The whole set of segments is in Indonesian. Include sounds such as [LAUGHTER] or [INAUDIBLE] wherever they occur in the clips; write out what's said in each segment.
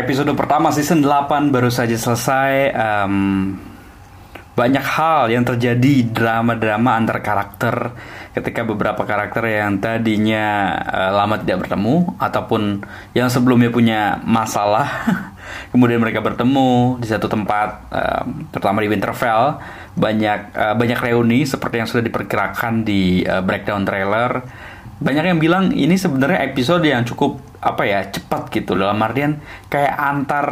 episode pertama season 8 baru saja selesai. Em, banyak hal yang terjadi drama-drama antar karakter ketika beberapa karakter yang tadinya eh, lama tidak bertemu ataupun yang sebelumnya punya masalah [LAUGHS] kemudian mereka bertemu di satu tempat em, terutama di Winterfell banyak eh, banyak reuni seperti yang sudah diperkirakan di eh, breakdown trailer banyak yang bilang ini sebenarnya episode yang cukup apa ya cepat gitu. Dalam artian kayak antar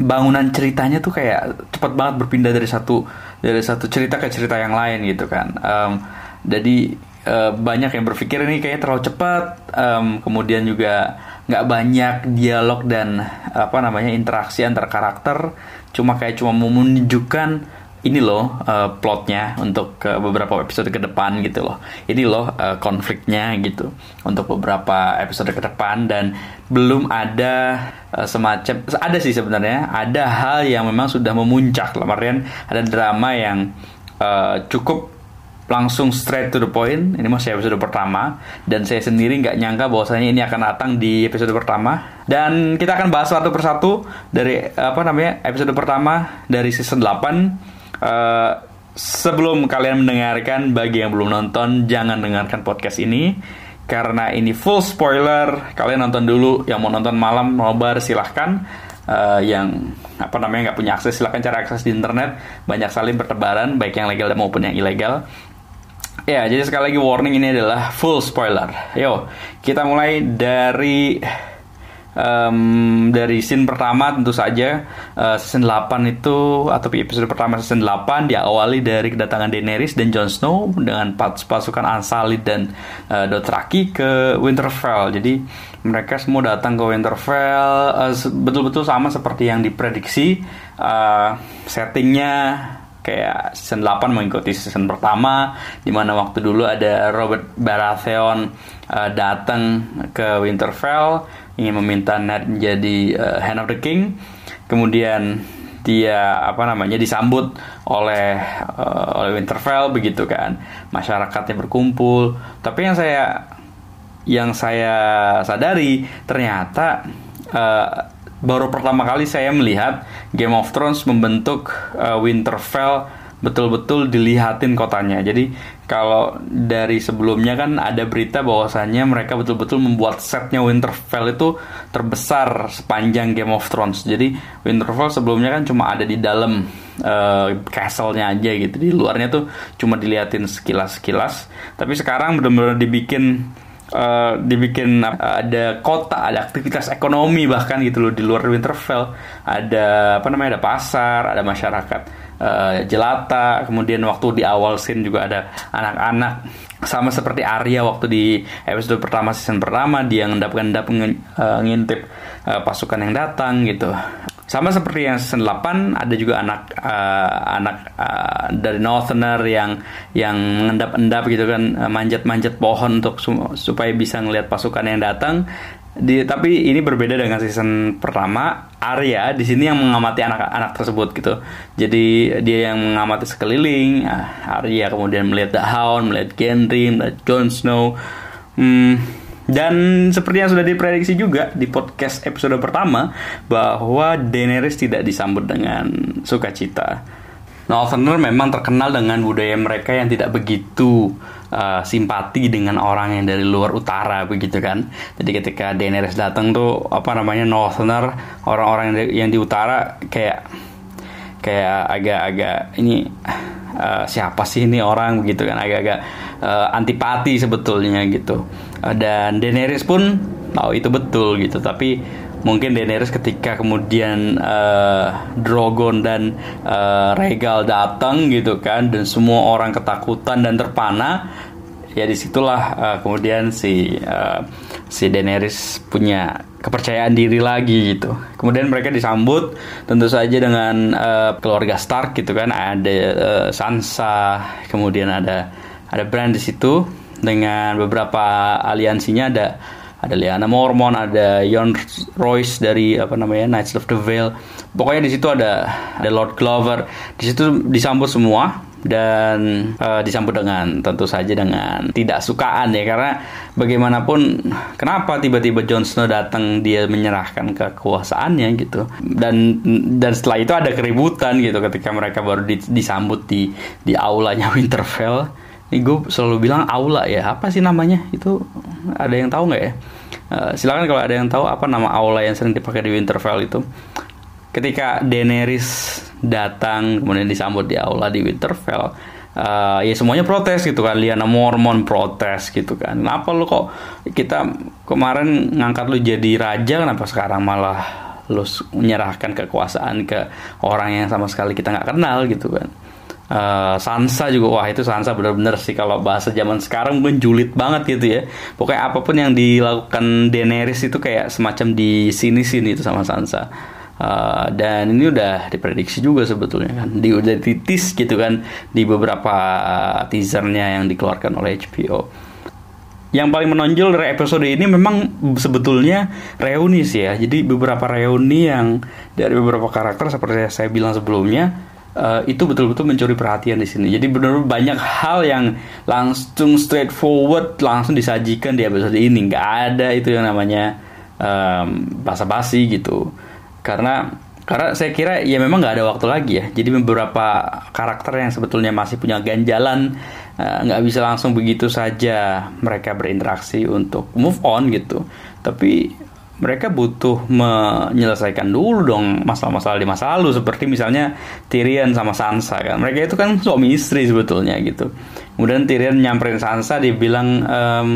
bangunan ceritanya tuh kayak cepat banget berpindah dari satu dari satu cerita ke cerita yang lain gitu kan. Em, jadi eh, banyak yang berpikir ini kayak terlalu cepat. Em, kemudian juga nggak banyak dialog dan apa namanya interaksi antar karakter. Cuma kayak cuma mau menunjukkan ini loh uh, plotnya untuk uh, beberapa episode ke depan gitu loh. Ini loh uh, konfliknya gitu untuk beberapa episode ke depan dan belum ada uh, semacam ada sih sebenarnya ada hal yang memang sudah memuncak artian ada drama yang uh, cukup langsung straight to the point. Ini masih episode pertama dan saya sendiri nggak nyangka bahwasanya ini akan datang di episode pertama. Dan kita akan bahas satu persatu dari apa namanya episode pertama dari season 8 Eh, sebelum kalian mendengarkan bagi yang belum nonton jangan dengarkan podcast ini. Karena ini full spoiler. Kalian nonton dulu. Yang mau nonton malam nobar silahkan. Eh, yang apa namanya nggak punya akses silahkan cari akses di internet. Banyak saling bertebaran baik yang legal maupun yang ilegal. Ya, jadi sekali lagi warning ini adalah full spoiler. Yo, kita mulai dari em, dari scene pertama tentu saja eh, season 8 itu atau episode pertama season 8 diawali dari kedatangan Daenerys dan Jon Snow dengan pas- pasukan Unsullied dan eh, Dothraki ke Winterfell. Jadi mereka semua datang ke Winterfell se- betul-betul sama seperti yang diprediksi Eh, settingnya kayak season 8 mengikuti season pertama di mana waktu dulu ada Robert Baratheon uh, datang ke Winterfell ingin meminta Ned menjadi uh, Hand of the King. Kemudian dia apa namanya disambut oleh uh, oleh Winterfell begitu kan. Masyarakatnya berkumpul. Tapi yang saya yang saya sadari ternyata eh, baru pertama kali saya melihat Game of Thrones membentuk eh, Winterfell betul-betul dilihatin kotanya. Jadi kalau dari sebelumnya kan ada berita bahwasannya mereka betul-betul membuat setnya Winterfell itu terbesar sepanjang Game of Thrones. Jadi Winterfell sebelumnya kan cuma ada di dalam eh, castle-nya aja gitu. Di luarnya tuh cuma dilihatin sekilas-sekilas. Tapi sekarang benar-benar dibikin eh, dibikin eh, ada kota, ada aktivitas ekonomi bahkan gitu loh di luar Winterfell. Ada apa namanya? Ada pasar, ada masyarakat eh, jelata. Kemudian waktu di awal scene juga ada anak-anak sama seperti Arya waktu di episode pertama season pertama dia ngendap-ngendap nge- eh, ngintip eh, pasukan yang datang gitu. Sama seperti yang season 8 ada juga anak eh, anak eh, dari Northerner yang yang mengendap-endap gitu kan eh, manjat-manjat pohon untuk su- supaya bisa ngelihat pasukan yang datang. Di, tapi ini berbeda dengan season pertama. Arya di sini yang mengamati anak-anak tersebut gitu. Jadi dia yang mengamati sekeliling. Ah, Arya kemudian melihat The Hound, melihat Gendry, melihat Jon Snow. Hmm, dan seperti yang sudah diprediksi juga di podcast episode pertama bahwa Daenerys tidak disambut dengan sukacita. Northerner memang terkenal dengan budaya mereka yang tidak begitu uh, simpati dengan orang yang dari luar utara begitu kan. Jadi ketika Daenerys datang tuh apa namanya Northerner orang-orang yang di, yang di utara kayak kayak agak-agak ini uh, siapa sih ini orang begitu kan agak-agak uh, antipati sebetulnya gitu dan Daenerys pun tahu itu betul gitu tapi mungkin Daenerys ketika kemudian uh, Drogon dan uh, Regal datang gitu kan dan semua orang ketakutan dan terpana ya di situlah uh, kemudian si uh, si Daenerys punya kepercayaan diri lagi gitu. Kemudian mereka disambut tentu saja dengan uh, keluarga Stark gitu kan. Ada uh, Sansa, kemudian ada ada Bran di situ dengan beberapa aliansinya ada ada Liana Mormon, ada Jon Royce dari apa namanya Knights of the Vale. Pokoknya di situ ada ada Lord Glover. Di situ disambut semua dan uh, disambut dengan tentu saja dengan tidak sukaan ya karena bagaimanapun kenapa tiba-tiba Jon Snow datang dia menyerahkan kekuasaannya gitu dan dan setelah itu ada keributan gitu ketika mereka baru disambut di di aulanya [LAUGHS] Winterfell ini gue selalu bilang aula ya. Apa sih namanya? Itu ada yang tahu nggak ya? Uh, silakan kalau ada yang tahu apa nama aula yang sering dipakai di Winterfell itu. Ketika Daenerys datang kemudian disambut di aula di Winterfell uh, ya semuanya protes gitu kan. Liana Mormon protes gitu kan. Kenapa lu kok kita kemarin ngangkat lu jadi raja kenapa sekarang malah lu menyerahkan kekuasaan ke orang yang sama sekali kita nggak kenal gitu kan Uh, Sansa juga wah itu Sansa bener-bener sih kalau bahasa zaman sekarang mungkin julid banget gitu ya. Pokoknya apa pun yang dilakukan Daenerys itu kayak semacam di sini-sini itu sama Sansa. Uh, dan ini udah diprediksi juga sebetulnya kan. Di udah titis gitu kan di beberapa uh, teasernya yang dikeluarkan oleh HBO yang paling menonjol dari episode ini memang sebetulnya reuni sih ya. Jadi beberapa reuni yang dari beberapa karakter seperti yang saya bilang sebelumnya uh, itu betul-betul mencuri perhatian di sini. Jadi benar-benar banyak hal yang langsung straightforward langsung disajikan di episode ini. Nggak ada itu yang namanya um, basa-basi gitu karena karena saya kira ya memang nggak ada waktu lagi ya jadi beberapa karakter yang sebetulnya masih punya ganjalan eh, nggak uh, bisa langsung begitu saja mereka berinteraksi untuk move on gitu tapi mereka butuh menyelesaikan dulu dong masalah-masalah di masa lalu. Seperti misalnya Tyrion sama Sansa kan. Mereka itu kan suami istri sebetulnya gitu. Kemudian Tyrion nyamperin Sansa dia bilang ehm,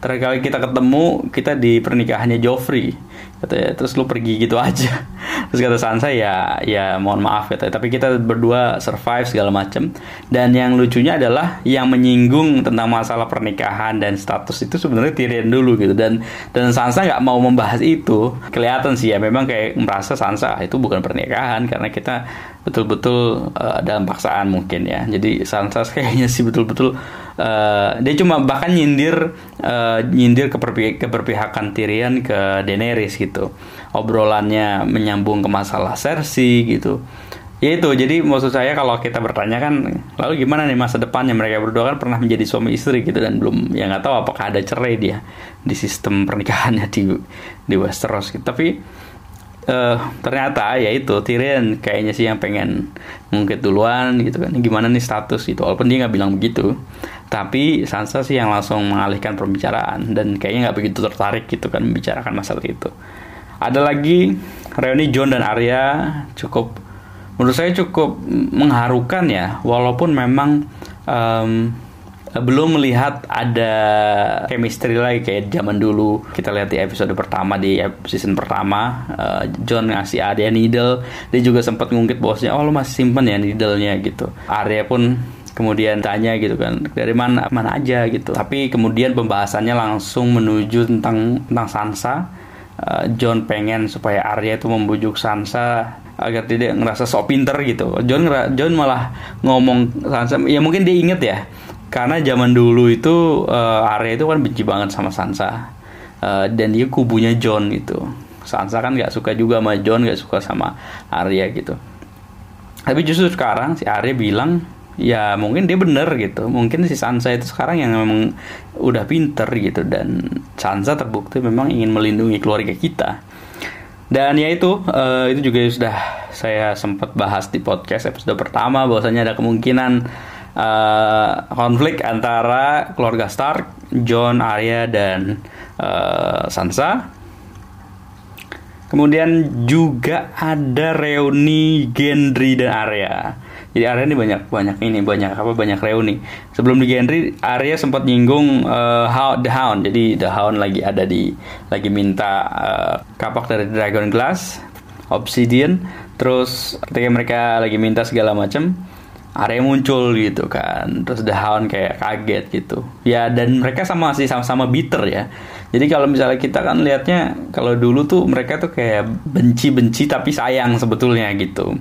terakhir kali kita ketemu kita di pernikahannya Joffrey katanya terus lu pergi gitu aja. [LAUGHS] Terus kata Sansa ya ya mohon maaf katanya. Tapi kita berdua survive segala macem. Dan yang lucunya adalah yang menyinggung tentang masalah pernikahan dan status itu sebenarnya Tyrion dulu gitu. Dan dan Sansa nggak mau membahas itu. Kelihatan sih ya memang kayak merasa Sansa ah, itu bukan pernikahan karena kita betul-betul uh, dalam paksaan mungkin ya. Jadi Sansa [LAUGHS] kayaknya sih betul-betul uh, dia cuma bahkan nyindir uh, nyindir keperpi keperpihakan Tyrion ke Daenerys gitu. Obrolannya menyambung ke masalah Cersei gitu. Ya itu jadi maksud saya kalau kita bertanya kan lalu gimana nih masa depannya? Mereka berdua kan pernah menjadi suami istri gitu dan belum ya nggak tahu apakah ada cerai dia di sistem pernikahannya di di Westeros gitu. Tapi uh, ternyata ya itu Tyrion kayaknya sih yang pengen ngungkit duluan gitu kan. Gimana nih status gitu walaupun dia nggak bilang begitu. Tapi Sansa sih yang langsung mengalihkan pembicaraan dan kayaknya nggak begitu tertarik gitu kan membicarakan masalah itu. Ada lagi reuni John dan Arya cukup menurut saya cukup mengharukan ya walaupun memang um, belum melihat ada chemistry lagi kayak zaman dulu. Kita lihat di episode pertama di season pertama uh, John ngasih Arya needle. Dia juga sempat ngungkit bosnya oh lo masih simpen ya needle-nya gitu. Arya pun kemudian tanya gitu kan dari mana mana aja gitu. Tapi kemudian pembahasannya langsung menuju tentang tentang Sansa. Uh, John pengen supaya Arya itu membujuk Sansa agar tidak ngerasa sok pinter gitu. John John malah ngomong Sansa ya mungkin dia inget ya karena zaman dulu itu uh, Arya itu kan benci banget sama Sansa. Uh, dan dia kubunya John gitu. Sansa kan nggak suka juga sama John nggak suka sama Arya gitu. Tapi justru sekarang si Arya bilang ya mungkin dia bener gitu. Mungkin si Sansa itu sekarang yang memang udah pinter gitu. Dan Sansa terbukti memang ingin melindungi keluarga kita. Dan ya itu uh, itu juga sudah saya sempat bahas di podcast episode pertama bahwasanya ada kemungkinan uh, konflik antara keluarga Stark, John, Arya dan uh, Sansa. Kemudian juga ada reuni Gendry dan Arya. Jadi Arya ini banyak banyak ini banyak apa banyak reuni. Sebelum di Gendry, Arya sempat nyinggung uh, The Hound. Jadi The Hound lagi ada di lagi minta uh, kapak dari Dragon Glass, Obsidian. Terus ketika mereka lagi minta segala macam, area muncul gitu kan terus The Hound kayak kaget gitu ya dan mereka sama masih sama-sama bitter ya jadi kalau misalnya kita kan lihatnya kalau dulu tuh mereka tuh kayak benci-benci tapi sayang sebetulnya gitu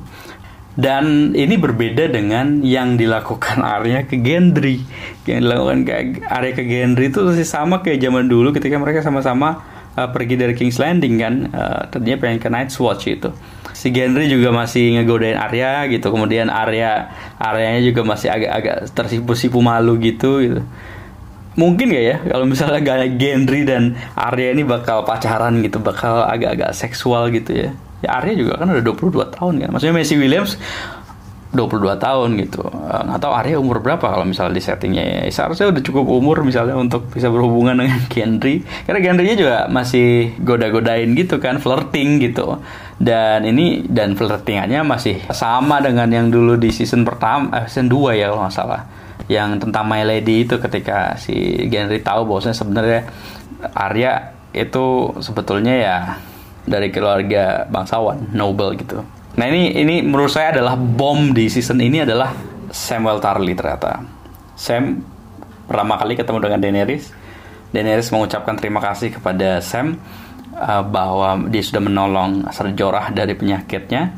dan ini berbeda dengan yang dilakukan [LAUGHS] Arya ke Gendry. Yang dilakukan ke Arya ke Gendry itu masih sama kayak zaman dulu ketika mereka sama-sama uh, pergi dari King's Landing kan. Uh, tadinya pengen ke Night's Watch itu. Si Gendry juga masih ngegodain Arya gitu. Kemudian Arya Aryanya juga masih agak-agak tersipu-sipu malu gitu gitu. Mungkin gak ya kalau misalnya gak Gendry dan Arya ini bakal pacaran gitu, bakal agak-agak seksual gitu ya ya Arya juga kan udah 22 tahun kan maksudnya Messi Williams 22 tahun gitu. Eh, nggak tahu Arya umur berapa kalau misalnya di settingnya. Ya seharusnya udah cukup umur misalnya untuk bisa berhubungan [LAUGHS] dengan Gendry. Karena Gendry juga masih goda-godain gitu kan flirting gitu. Dan ini dan flirtingannya masih sama dengan yang dulu di season pertama eh, season 2 ya kalau nggak salah. Yang tentang My Lady itu ketika si Gendry tahu bahwasanya sebenarnya Arya itu sebetulnya ya dari keluarga bangsawan noble gitu. Nah ini ini menurut saya adalah bom di season ini adalah Samuel Tarly ternyata. Sam pertama kali ketemu dengan Daenerys. Daenerys mengucapkan terima kasih kepada Sam uh, bahwa dia sudah menolong Ser Jorah dari penyakitnya,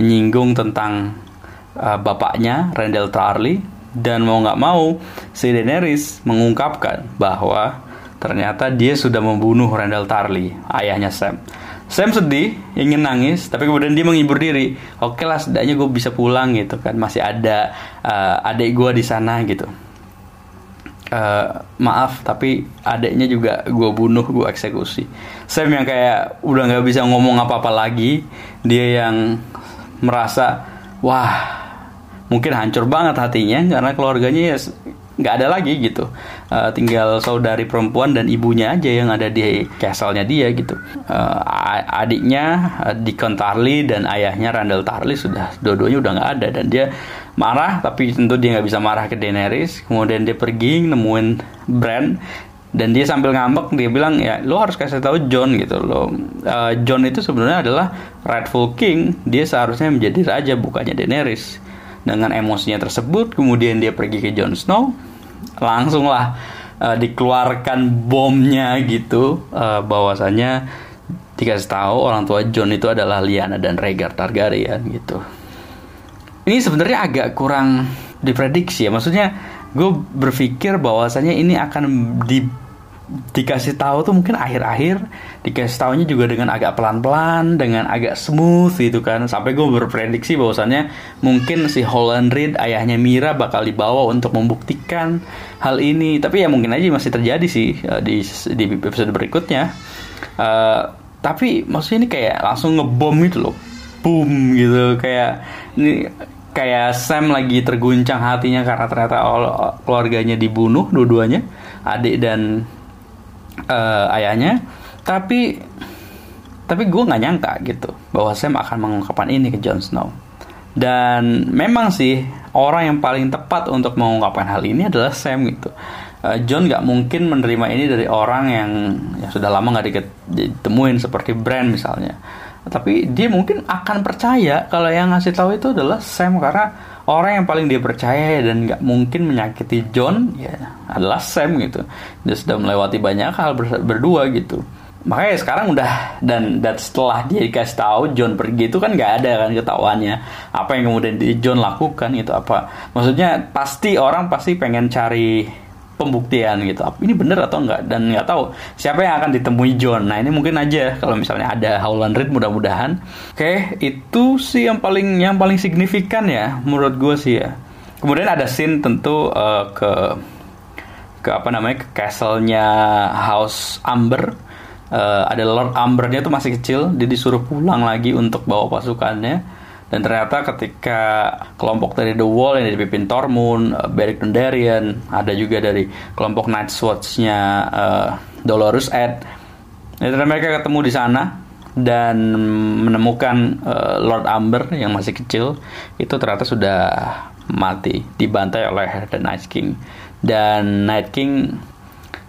menyinggung tentang uh, bapaknya Randall Tarly dan mau nggak mau si Daenerys mengungkapkan bahwa ternyata dia sudah membunuh Randall Tarly, ayahnya Sam. Sam sedih, ingin nangis, tapi kemudian dia menghibur diri. Oke lah, setidaknya gue bisa pulang gitu kan, masih ada uh, adik gue di sana gitu. Uh, maaf, tapi adiknya juga gue bunuh, gue eksekusi. Sam yang kayak udah nggak bisa ngomong apa-apa lagi, dia yang merasa wah mungkin hancur banget hatinya karena keluarganya ya nggak ada lagi gitu. Uh, tinggal saudari perempuan dan ibunya aja yang ada di castle-nya dia gitu. Uh, adiknya uh, Deacon Tarly dan ayahnya Randall Tarly sudah dua-duanya udah nggak ada. Dan dia marah tapi tentu dia nggak bisa marah ke Daenerys. Kemudian dia pergi nemuin Bran. Dan dia sambil ngambek dia bilang ya lo harus kasih tahu John gitu lo uh, John itu sebenarnya adalah rightful king. Dia seharusnya menjadi raja bukannya Daenerys dengan emosinya tersebut kemudian dia pergi ke Jon Snow langsunglah uh, dikeluarkan bomnya gitu uh, bahwasanya dikasih tahu orang tua John itu adalah Lyanna dan Rhaegar Targaryen gitu. Ini sebenarnya agak kurang diprediksi ya. Maksudnya gue berpikir bahwasanya ini akan di dikasih tahu tuh mungkin akhir-akhir dikasih tahunya juga dengan agak pelan-pelan dengan agak smooth gitu kan. Sampai gue berprediksi bahwasannya mungkin si Holland Reed ayahnya Mira bakal dibawa untuk membuktikan hal ini. Tapi ya mungkin aja masih terjadi sih uh, di di episode berikutnya. Uh, tapi maksudnya ini kayak langsung ngebom itu loh. Boom gitu kayak ini kayak Sam lagi terguncang hatinya karena ternyata keluarganya dibunuh dua-duanya adik dan uh, ayahnya tapi tapi gue nggak nyangka gitu bahwa Sam akan mengungkapkan ini ke Jon Snow. Dan memang sih orang yang paling tepat untuk mengungkapkan hal ini adalah Sam gitu. Uh, John nggak mungkin menerima ini dari orang yang, yang sudah lama nggak ditemuin seperti Brand misalnya. Tapi dia mungkin akan percaya kalau yang ngasih tahu itu adalah Sam karena orang yang paling dia percaya dan nggak mungkin menyakiti John ya adalah Sam gitu. Dia sudah melewati banyak hal berdua gitu. Makanya sekarang udah dan dan setelah dia dikasih tahu John pergi itu kan nggak ada kan ketahuannya. Apa yang kemudian John lakukan itu apa? Maksudnya pasti orang pasti pengen cari pembuktian gitu. Ini bener atau enggak? Dan nggak tahu siapa yang akan ditemui John. Nah ini mungkin aja kalau misalnya ada Howland Reed mudah-mudahan. Oke itu sih yang paling yang paling signifikan ya menurut gue sih ya. Kemudian ada scene tentu uh, ke ke apa namanya ke castle-nya House Amber. Uh, ada Lord Ambernya tuh masih kecil dia disuruh pulang lagi untuk bawa pasukannya dan ternyata ketika kelompok dari The Wall yang dipimpin Tormund, uh, Beric Dondarrion, ada juga dari kelompok Night Swords-nya uh, Dolorous Ed. Ya, mereka ketemu di sana dan menemukan uh, Lord Amber yang masih kecil itu ternyata sudah mati dibantai oleh The Night King dan Night King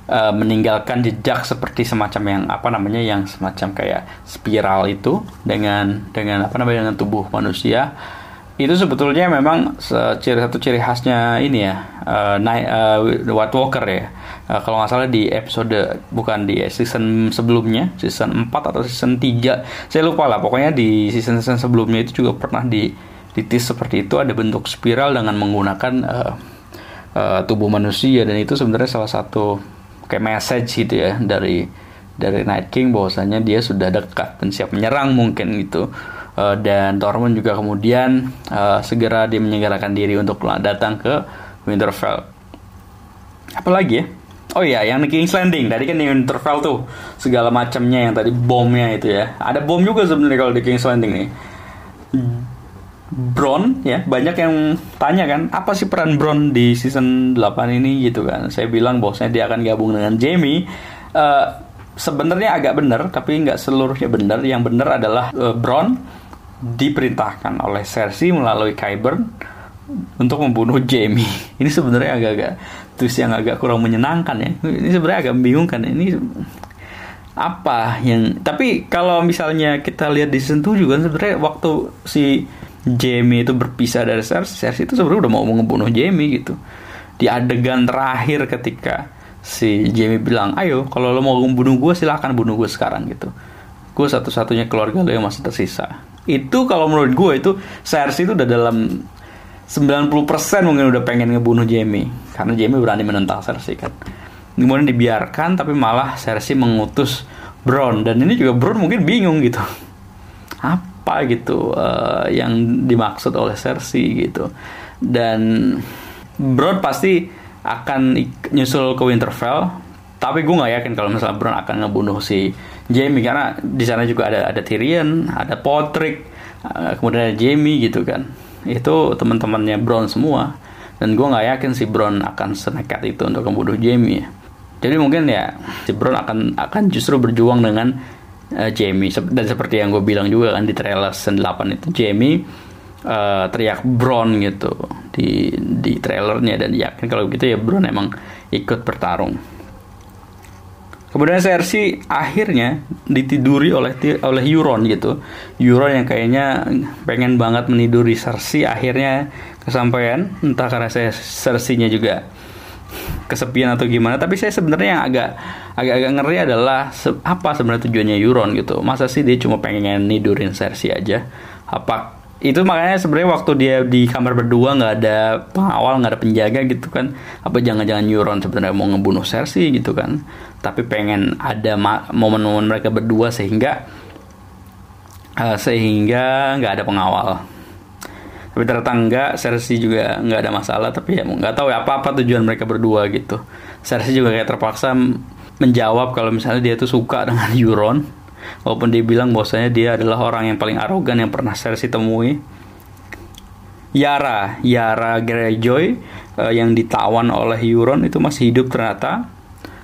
uh, meninggalkan jejak seperti semacam yang apa namanya yang semacam kayak spiral itu dengan dengan apa namanya dengan tubuh manusia. Itu sebetulnya memang ciri satu ciri khasnya ini ya uh, night, uh, White Walker ya. Uh, kalau nggak salah di episode bukan di season sebelumnya season 4 atau season 3 saya lupa lah pokoknya di season season sebelumnya itu juga pernah di titis seperti itu ada bentuk spiral dengan menggunakan uh, uh, tubuh manusia. Dan itu sebenarnya salah satu kayak message gitu ya dari dari Night King bahwasanya dia sudah dekat dan siap menyerang mungkin gitu uh, dan Tormund juga kemudian uh, segera dia menyegerakan diri untuk datang ke Winterfell apalagi ya Oh iya, yang King's Landing tadi kan di Winterfell tuh segala macamnya yang tadi bomnya itu ya. Ada bom juga sebenarnya kalau di King's Landing nih. Bron ya banyak yang tanya kan apa sih peran Bron di season 8 ini gitu kan. Saya bilang bosnya dia akan gabung dengan Jamie. Uh, sebenarnya agak benar tapi nggak seluruhnya benar. Yang benar adalah uh, Bron diperintahkan oleh Cersei melalui Qyburn untuk membunuh Jamie. [LAUGHS] Ini sebenarnya agak-agak twist yang agak kurang menyenangkan ya. Ini sebenarnya agak membingungkan ini apa yang tapi kalau misalnya kita lihat di season 7 kan sebenarnya waktu si Jamie itu berpisah dari Cersei, Cersei itu sebenarnya udah mau ngebunuh Jamie gitu. Di adegan terakhir ketika si Jamie bilang, ayo kalau lo mau membunuh gue silahkan bunuh gue sekarang gitu. Gue satu-satunya keluarga lo yang masih tersisa. Itu kalau menurut gue itu Cersei itu udah dalam 90% mungkin udah pengen ngebunuh Jamie. Karena Jamie berani menentang Cersei kan. Kemudian dibiarkan tapi malah Cersei mengutus Bron. Dan ini juga Bron mungkin bingung gitu. Apa apa gitu uh, yang dimaksud oleh Cersei gitu. Dan Bron pasti akan nyusul ke Winterfell tapi gue nggak yakin kalau misalnya Bron akan ngebunuh si Jamie karena di sana juga ada ada Tyrion ada Podrick uh, kemudian ada Jamie gitu kan. Itu teman-temannya Bron semua dan gue nggak yakin si Bron akan senekat itu untuk membunuh Jamie. Jadi mungkin ya si Bron akan akan justru berjuang dengan uh, Jamie dan seperti yang gue bilang juga kan di trailer season 8 itu Jamie uh, teriak Bron gitu di di trailernya dan yakin kalau gitu ya Bron emang ikut bertarung. Kemudian Cersei akhirnya ditiduri oleh oleh Euron gitu. Euron yang kayaknya pengen banget meniduri Cersei akhirnya kesampaian entah karena Cersei-nya juga kesepian atau gimana tapi saya sebenarnya yang agak agak-agak ngeri adalah se apa sebenarnya tujuannya Euron gitu. Masa sih dia cuma pengen nidurin Cersei aja? Apa itu makanya sebenarnya waktu dia di kamar berdua nggak ada pengawal nggak ada penjaga gitu kan apa jangan-jangan Euron sebenarnya mau ngebunuh Cersei gitu kan tapi pengen ada momen-momen mereka berdua sehingga uh, sehingga nggak ada pengawal tapi ternyata enggak Cersei juga nggak ada masalah tapi ya nggak tahu ya apa apa tujuan mereka berdua gitu. Cersei juga kayak terpaksa menjawab kalau misalnya dia tuh suka dengan [LAUGHS] Euron walaupun dia bilang bahwasanya dia adalah orang yang paling arogan yang pernah Cersei temui. Yara Yara Greyjoy uh, yang ditawan oleh Euron itu masih hidup ternyata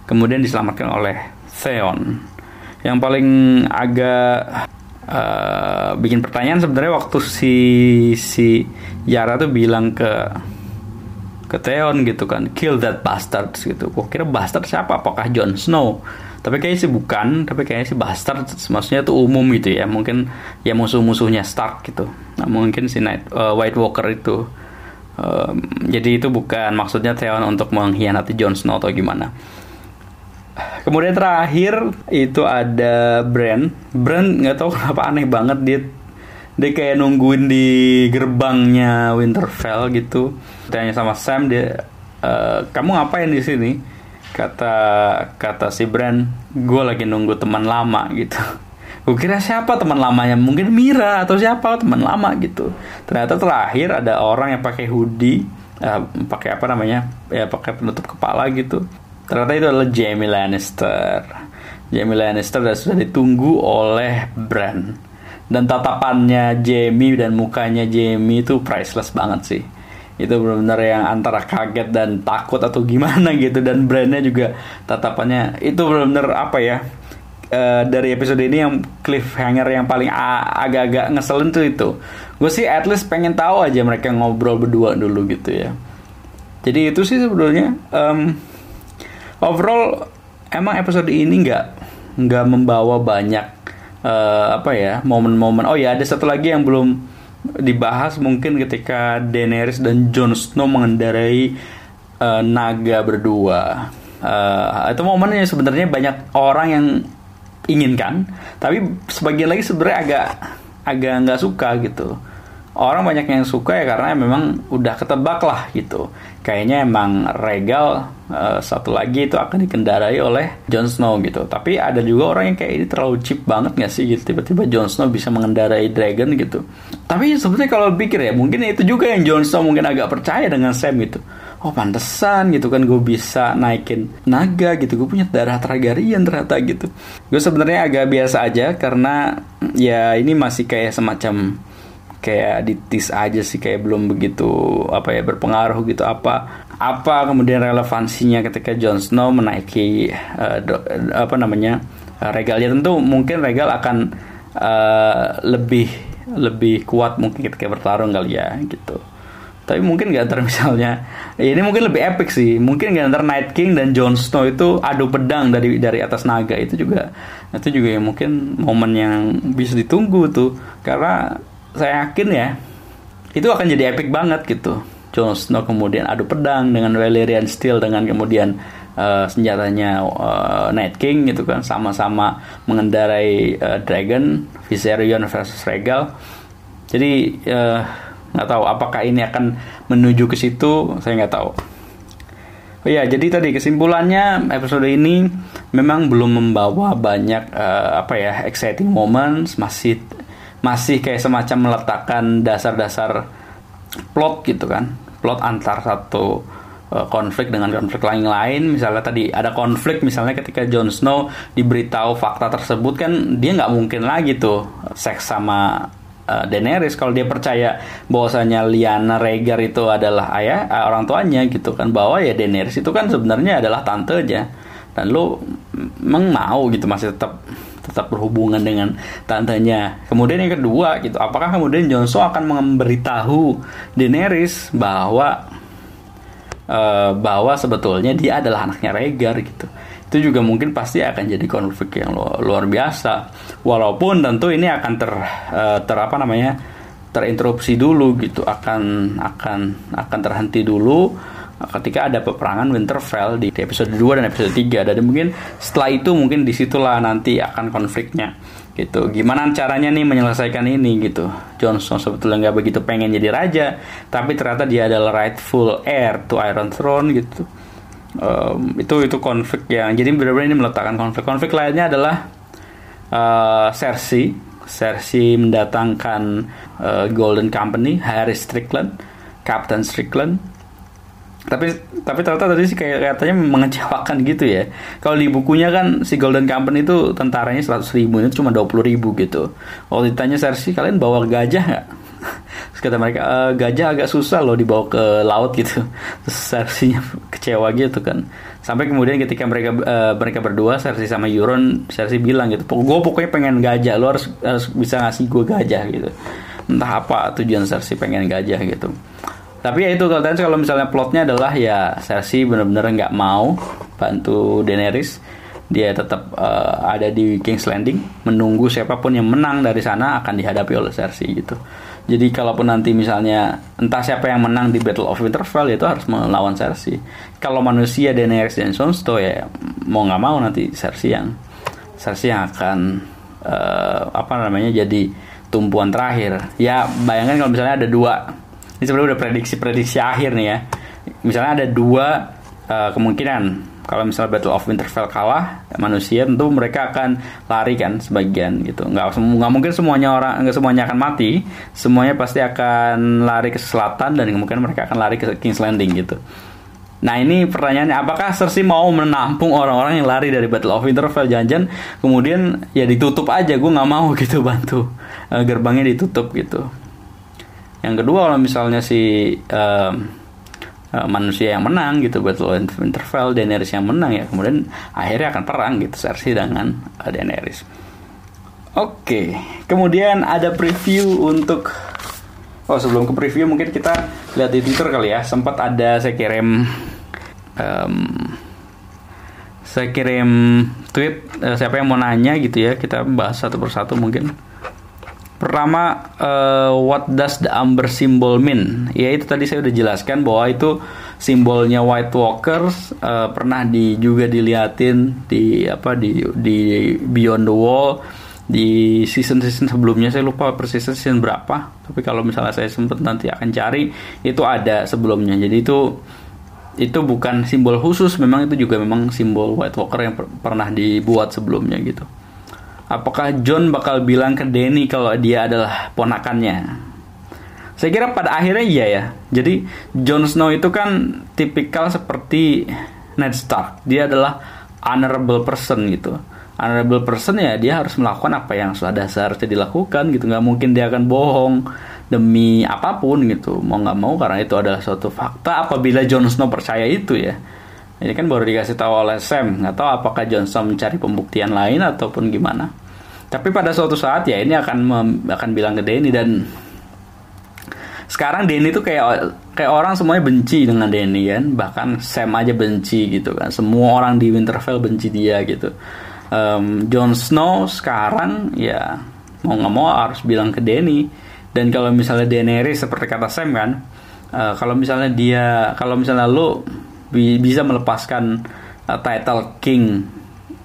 kemudian diselamatkan oleh Theon. Yang paling agak uh, bikin pertanyaan sebenarnya waktu si si Yara tuh bilang ke ke Theon gitu kan kill that bastard gitu. Kok kira bastard siapa? Apakah Jon Snow? Tapi kayaknya sih bukan tapi kayaknya sih bastard maksudnya tuh umum gitu ya. Mungkin ya musuh-musuhnya Stark gitu. Nah, mungkin si Night uh, White Walker itu um, jadi itu bukan maksudnya Theon untuk mengkhianati Jon Snow atau gimana Kemudian terakhir itu ada brand. Brand nggak tahu kenapa aneh banget dia dia kayak nungguin di gerbangnya Winterfell gitu. Tanya sama Sam dia e, kamu ngapain di sini? Kata kata si Brand, gue lagi nunggu teman lama gitu. Gue kira siapa teman lamanya? Mungkin Mira atau siapa teman lama gitu. Ternyata terakhir ada orang yang pakai hoodie, uh, pakai apa namanya? Ya pakai penutup kepala gitu Ternyata itu adalah Jamie Lannister. Jamie Lannister sudah ditunggu oleh Bran. Dan tatapannya Jamie dan mukanya Jamie itu priceless banget sih. Itu benar-benar yang antara kaget dan takut atau gimana [LAUGHS] gitu dan brandnya juga tatapannya itu benar-benar apa ya? Uh, dari episode ini yang cliffhanger yang paling agak-agak ngeselin tuh itu. Gue sih at least pengen tahu aja mereka ngobrol berdua dulu gitu ya. Jadi itu sih sebetulnya um, overall emang episode ini nggak nggak membawa banyak uh, apa ya momen-momen. Oh ya ada satu lagi yang belum dibahas mungkin ketika Daenerys dan Jon Snow mengendarai uh, naga berdua. Uh, itu momennya sebenarnya banyak orang yang inginkan tapi sebagian lagi sebenarnya agak agak nggak suka gitu orang banyak yang suka ya karena memang udah ketebak lah gitu. Kayaknya emang Regal uh, satu lagi itu akan dikendarai oleh Jon Snow gitu. Tapi ada juga orang yang kayak ini terlalu cheap banget gak sih gitu. Tiba-tiba Jon Snow bisa mengendarai dragon gitu. Tapi sebetulnya kalau pikir ya mungkin itu juga yang Jon Snow mungkin agak percaya dengan Sam gitu. Oh pantesan gitu kan gue bisa naikin naga gitu gue punya darah Targaryen ternyata gitu gue sebenarnya agak biasa aja karena ya ini masih kayak semacam kayak ditis aja sih kayak belum begitu apa ya berpengaruh gitu. Apa apa kemudian relevansinya ketika Jon Snow menaiki uh, apa namanya uh, regalnya tentu mungkin regal akan uh, lebih lebih kuat mungkin ketika bertarung kali ya gitu. Tapi mungkin gak ntar misalnya ini mungkin lebih epic sih. Mungkin gak ntar Night King dan Jon Snow itu adu pedang dari dari atas naga. Itu juga itu juga ya mungkin momen yang bisa ditunggu tuh. Karena saya yakin ya itu akan jadi epic banget gitu. Jon Snow kemudian adu pedang dengan Valyrian Steel dengan kemudian uh, senjatanya uh, Night King gitu kan sama-sama mengendarai uh, dragon Viserion versus Regal. Jadi nggak uh, tahu apakah ini akan menuju ke situ saya nggak tahu. Oh ya, jadi tadi kesimpulannya episode ini memang belum membawa banyak uh, apa ya exciting moments, masih masih kayak semacam meletakkan dasar-dasar plot gitu kan. Plot antar satu uh, konflik dengan konflik lain-lain. Misalnya tadi ada konflik misalnya ketika Jon Snow diberitahu fakta tersebut kan dia nggak mungkin lagi tuh seks sama uh, Daenerys kalau dia percaya bahwasanya Lyanna Rhaegar itu adalah ayah uh, orang tuanya gitu kan. Bahwa ya Daenerys itu kan sebenarnya adalah tante aja dan emang mau gitu masih tetap tetap berhubungan dengan tantenya. Kemudian yang kedua gitu, apakah kemudian Johnson akan memberitahu Daenerys bahwa uh, bahwa sebetulnya dia adalah anaknya Rhaegar gitu. Itu juga mungkin pasti akan jadi konflik yang luar, luar biasa. Walaupun tentu ini akan ter uh, ter apa namanya? terinterupsi dulu gitu, akan akan akan terhenti dulu ketika ada peperangan Winterfell di episode 2 dan episode 3 dan mungkin setelah itu mungkin di situlah nanti akan konfliknya gitu. Gimana caranya nih menyelesaikan ini gitu? Johnson sebetulnya nggak begitu pengen jadi raja tapi ternyata dia adalah rightful heir to Iron Throne gitu. Um, itu itu konflik yang jadi benar-benar ini meletakkan konflik-konflik lainnya adalah uh, Cersei. Cersei mendatangkan uh, Golden Company Harry Strickland Captain Strickland tapi tapi ternyata tadi sih kayak katanya mengecewakan gitu ya. Kalau di bukunya kan si Golden Company itu tentaranya 100 ribu itu cuma 20 ribu gitu. Kalau ditanya Cersei kalian bawa gajah nggak? [LAUGHS] Terus kata mereka e, gajah agak susah loh dibawa ke laut gitu. [LAUGHS] Terus [LAUGHS] kecewa gitu kan. Sampai kemudian ketika mereka uh, mereka berdua Cersei sama Euron Cersei bilang gitu gue pokoknya pengen gajah lo harus, harus bisa ngasih gue gajah gitu. Entah apa tujuan Cersei pengen gajah gitu tapi ya itu kalau kalau misalnya plotnya adalah ya Cersei benar-benar nggak mau bantu Daenerys. Dia tetap uh, ada di King's Landing menunggu siapa pun yang menang dari sana akan dihadapi oleh Cersei gitu. Jadi kalaupun nanti misalnya entah siapa yang menang di Battle of Winterfell itu harus melawan Cersei kalau manusia Daenerys dan Jon Snow ya mau nggak mau nanti Cersei yang Cersei yang akan uh, apa namanya jadi tumpuan terakhir. Ya bayangkan kalau misalnya ada dua ini sebenarnya udah prediksi-prediksi akhir nih ya. Misalnya ada dua uh, kemungkinan. Kalau misalnya Battle of Winterfell kalah manusia tentu mereka akan lari kan sebagian gitu. Nggak nggak mungkin semuanya orang nggak semuanya akan mati. Semuanya pasti akan lari ke selatan dan kemungkinan mereka akan lari ke King's Landing gitu. Nah ini pertanyaannya apakah Cersei mau menampung orang-orang yang lari dari Battle of Winterfell? Jangan kemudian ya ditutup aja gue nggak mau [LAUGHS] gitu bantu uh, gerbangnya ditutup gitu yang kedua kalau misalnya si uh, manusia yang menang gitu Battle of Winterfell Daenerys yang menang ya kemudian akhirnya akan perang gitu Cersei dengan uh, Daenerys oke okay. kemudian ada preview untuk oh sebelum ke preview mungkin kita lihat di Twitter kali ya sempat ada saya kirim um, saya kirim tweet uh, siapa yang mau nanya gitu ya kita bahas satu persatu mungkin Pertama, uh, what does the amber symbol mean? Ya itu tadi saya udah jelaskan bahwa itu simbolnya White Walkers uh, pernah di juga diliatin di apa di di Beyond the Wall di season-season sebelumnya. Saya lupa persis season berapa tapi kalau misalnya saya sempat nanti akan cari itu ada sebelumnya. Jadi itu itu bukan simbol khusus memang itu juga memang simbol White Walker yang per pernah dibuat sebelumnya gitu apakah John bakal bilang ke Danny kalau dia adalah ponakannya? Saya kira pada akhirnya iya ya. Jadi Jon Snow itu kan tipikal seperti Ned Stark. Dia adalah honorable person gitu. Honorable person ya dia harus melakukan apa yang sudah seharusnya dilakukan gitu. Nggak mungkin dia akan bohong demi apa pun gitu. Mau nggak mau karena itu adalah suatu fakta apabila Jon Snow percaya itu ya ini kan baru dikasih tahu oleh Sam. Nggak tahu apakah Jon Snow mencari pembuktian lain ataupun gimana. Tapi pada suatu saat ya ini akan akan bilang ke Danny dan sekarang Danny itu kayak kayak orang semuanya benci dengan Danny kan? Bahkan Sam aja benci gitu kan. Semua orang di Winterfell benci dia gitu. Um, Jon Snow sekarang ya mau nggak mau harus bilang ke Danny dan kalau misalnya Daenerys seperti kata Sam kan uh, kalau misalnya dia kalau misalnya lo bi bisa melepaskan uh, title King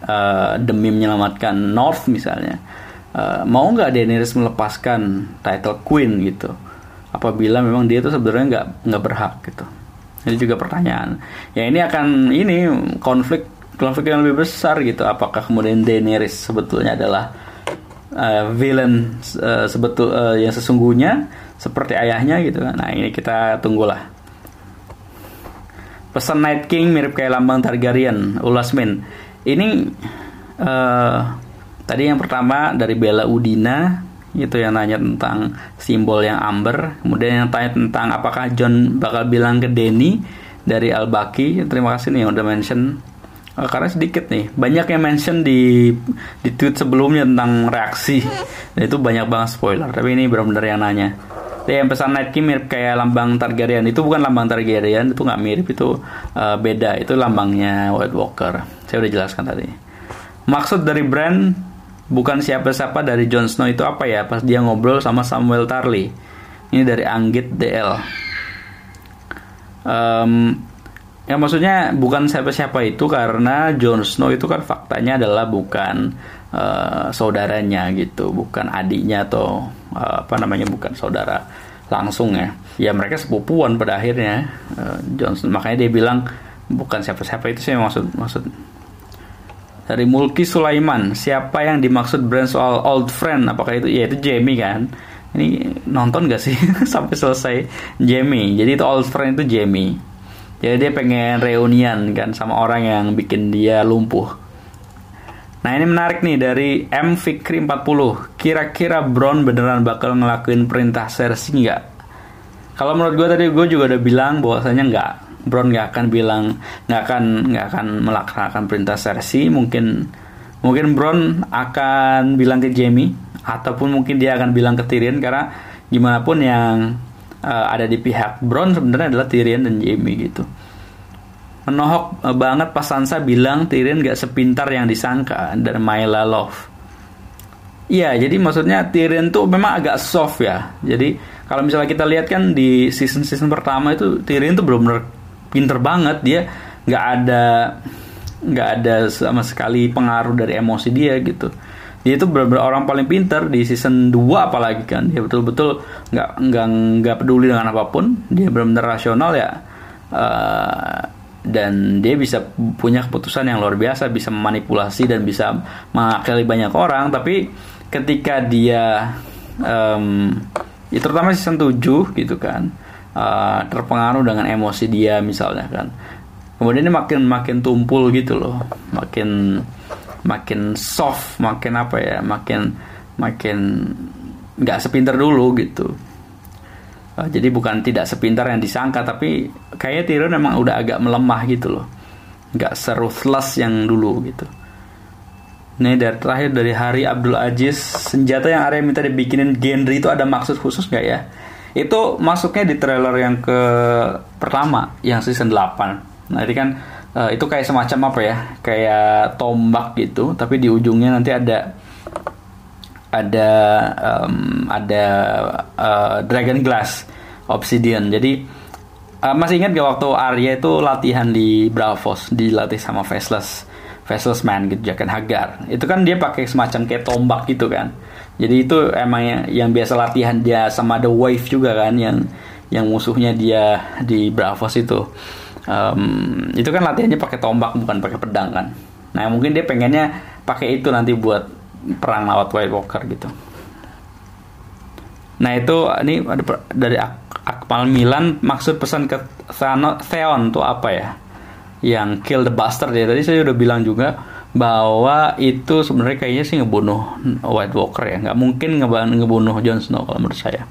uh, demi menyelamatkan North misalnya. Uh, mau nggak Daenerys melepaskan title Queen gitu? Apabila memang dia itu sebenarnya nggak nggak berhak gitu. Ini juga pertanyaan. Ya ini akan ini konflik konflik yang lebih besar gitu. Apakah kemudian Daenerys sebetulnya adalah uh, villain uh, sebetul uh, yang sesungguhnya seperti ayahnya gitu kan? Nah ini kita tunggulah pesan Night King mirip kayak lambang Targaryen Ulasmin ini uh, tadi yang pertama dari Bella Udina itu yang nanya tentang simbol yang amber. Kemudian yang tanya tentang apakah John bakal bilang ke Denny dari Albaki terima kasih nih yang udah mention. Uh, karena sedikit nih banyak yang mention di di tweet sebelumnya tentang reaksi. Dan itu banyak banget spoiler tapi ini benar-benar yang nanya ya, yang pesan Night King mirip kayak lambang Targaryen. Itu bukan lambang Targaryen itu nggak mirip itu uh, beda. Itu lambangnya White Walker. Saya udah jelaskan tadi. Maksud dari brand bukan siapa-siapa dari Jon Snow itu apa ya? Pas dia ngobrol sama Samuel Tarly. Ini dari Anggit DL um, Ya maksudnya bukan siapa-siapa itu karena Jon Snow itu kan faktanya adalah bukan uh, saudaranya gitu, bukan adiknya atau uh, apa namanya bukan saudara langsung ya. Ya mereka sepupuan pada akhirnya. Uh, Jon Snow makanya dia bilang bukan siapa-siapa itu sih maksud maksud. Dari Mulki Sulaiman siapa yang dimaksud brand soal old friend? Apakah itu? Ya itu Jamie kan. Ini nonton gak sih? [LAUGHS] Sampai selesai Jamie. Jadi itu old friend itu Jamie. Jadi dia pengen reunian kan sama orang yang bikin dia lumpuh. Nah ini menarik nih dari M Fikri 40. Kira-kira Brown beneran bakal ngelakuin perintah Cersei nggak? Kalau menurut gue tadi gue juga udah bilang bahwasanya nggak. Brown nggak akan bilang nggak akan nggak akan melaksanakan perintah Cersei. Mungkin mungkin Brown akan bilang ke Jamie ataupun mungkin dia akan bilang ke Tyrion karena gimana pun yang uh, ada di pihak Brown sebenarnya adalah Tyrion dan Jaime gitu. Menohok uh, banget pas Sansa bilang Tyrion gak sepintar yang disangka dan Myla Love. Iya, jadi maksudnya Tyrion tuh memang agak soft ya. Jadi kalau misalnya kita lihat kan di season-season pertama itu Tyrion tuh benar-benar pinter banget. Dia nggak ada nggak ada sama sekali pengaruh dari emosi dia gitu. Dia itu benar-benar orang paling pinter di season 2 apalagi kan. Dia betul-betul nggak nggak nggak peduli dengan apa pun. Dia benar-benar rasional ya. Uh, dan dia bisa punya keputusan yang luar biasa bisa memanipulasi dan bisa mengakali banyak orang. Tapi ketika dia um, ya terutama season 7 gitu kan uh, terpengaruh dengan emosi dia misalnya kan kemudian ini makin makin tumpul gitu loh makin makin soft makin apa ya makin makin nggak sepintar dulu gitu uh, jadi bukan tidak sepintar yang disangka tapi kayaknya Tyrion memang udah agak melemah gitu loh. Nggak seruthless yang dulu gitu. Ini dari terakhir dari Hari Abdul Aziz senjata yang Arya minta dibikinin genre itu ada maksud khusus nggak ya? Itu masuknya di trailer yang ke pertama yang season 8 nah ini kan uh, itu kayak semacam apa ya? Kayak tombak gitu tapi di ujungnya nanti ada ada um, ada uh, dragon glass obsidian. Jadi uh, masih ingat gak waktu Arya itu latihan di Bravos dilatih sama Faceless Faceless Man gitu Jaqen Hagar. Itu kan dia pakai semacam kayak tombak gitu kan. Jadi itu emang yang, biasa latihan dia sama The Wave juga kan yang yang musuhnya dia di Bravos itu. Um, itu kan latihannya pakai tombak bukan pakai pedang kan. Nah mungkin dia pengennya pakai itu nanti buat perang lewat White Walker gitu. Nah itu ini ada dari Akmal Milan maksud pesan ke Theon tuh apa ya yang kill the bastard ya tadi saya udah bilang juga bahwa itu sebenarnya kayaknya sih ngebunuh White Walker ya nggak mungkin ngebunuh Jon Snow kalau menurut saya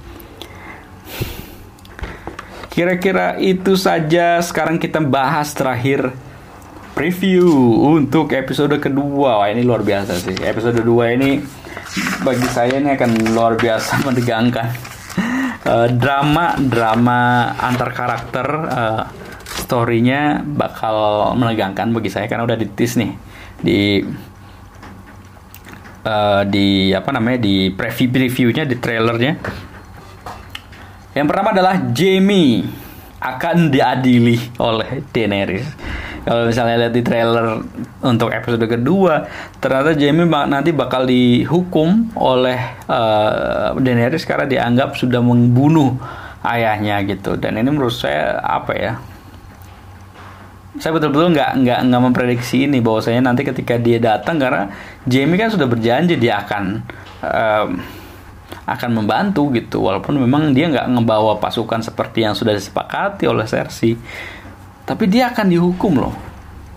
Kira-kira itu saja sekarang kita bahas terakhir preview untuk episode kedua. Wah, ini luar biasa sih. Episode 2 ini bagi saya ini akan luar biasa [LAUGHS] menegangkan. Uh, drama drama antar karakter uh, storynya bakal menegangkan bagi saya karena udah ditis nih di uh, di apa namanya di preview previewnya di trailernya yang pertama adalah Jamie akan diadili oleh Daenerys. Kalau misalnya lihat di trailer untuk episode kedua, ternyata Jamie nanti bakal dihukum oleh uh, Daenerys karena dianggap sudah membunuh ayahnya gitu. Dan ini menurut saya apa ya? Saya betul-betul nggak nggak nggak memprediksi ini bahwasanya nanti ketika dia datang karena Jamie kan sudah berjanji dia akan uh, akan membantu gitu walaupun memang dia nggak ngebawa pasukan seperti yang sudah disepakati oleh Cersei tapi dia akan dihukum loh.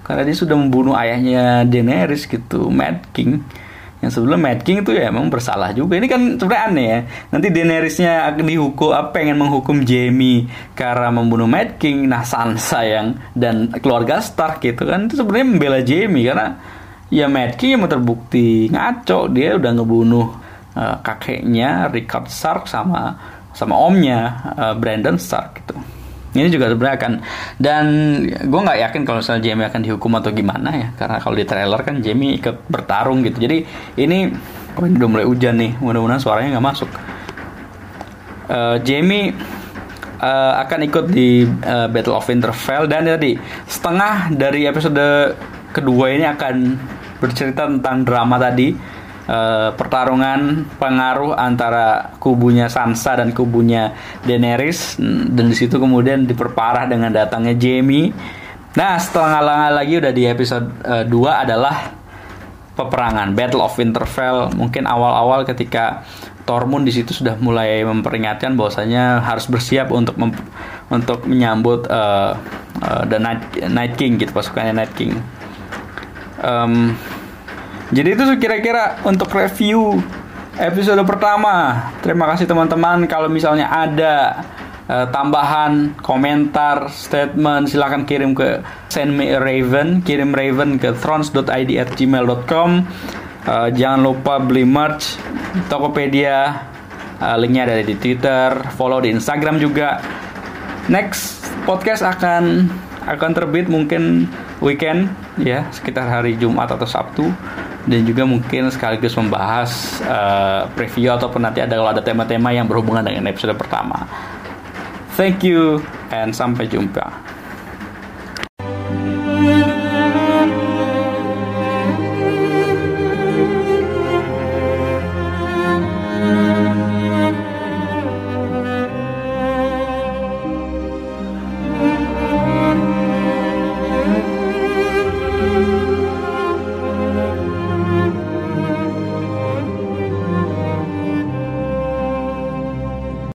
Karena dia sudah membunuh ayahnya Daenerys gitu Mad King. Yang sebelum Mad King itu ya emang bersalah juga. Ini kan sebenarnya aneh ya. Nanti Daenerysnya akan dihukum apa pengen menghukum Jaime karena membunuh Mad King nah Sansa yang dan keluarga Stark gitu kan. Itu sebenarnya membela Jaime karena ya Mad King yang terbukti ngaco. Dia udah ngebunuh uh, kakeknya Richard Stark sama sama omnya uh, Brandon Stark gitu. Ini juga sebenarnya akan dan gue nggak yakin kalau misalnya Jamie akan dihukum atau gimana ya. Karena kalau di trailer kan Jamie ikut bertarung gitu. Jadi ini oh udah mulai hujan nih, mudah-mudahan suaranya nggak masuk. Uh, Jamie uh, akan ikut di uh, Battle of Winterfell. Dan tadi setengah dari episode kedua ini akan bercerita tentang drama tadi uh, pertarungan pengaruh antara kubunya Sansa dan kubunya Daenerys dan di situ kemudian diperparah dengan datangnya Jaime. Nah, setelah lagi udah di episode uh, eh, 2 adalah peperangan Battle of Winterfell. Mungkin awal-awal ketika Tormund di situ sudah mulai memperingatkan bahwasanya harus bersiap untuk untuk menyambut uh, uh, the Night, Night King gitu pasukannya Night King. Um, jadi itu kira-kira untuk review episode pertama. Terima kasih teman-teman. Kalau misalnya ada uh, tambahan, komentar, statement, silahkan kirim ke send me a raven, kirim raven ke thrones.id at gmail.com. Uh, jangan lupa beli merch Tokopedia. Uh, linknya ada di Twitter, follow di Instagram juga. Next podcast akan akan terbit mungkin weekend ya sekitar hari Jumat atau Sabtu dan juga mungkin sekaligus membahas uh, preview ataupun nanti ada kalau ada tema-tema yang berhubungan dengan episode pertama. Thank you and sampai jumpa.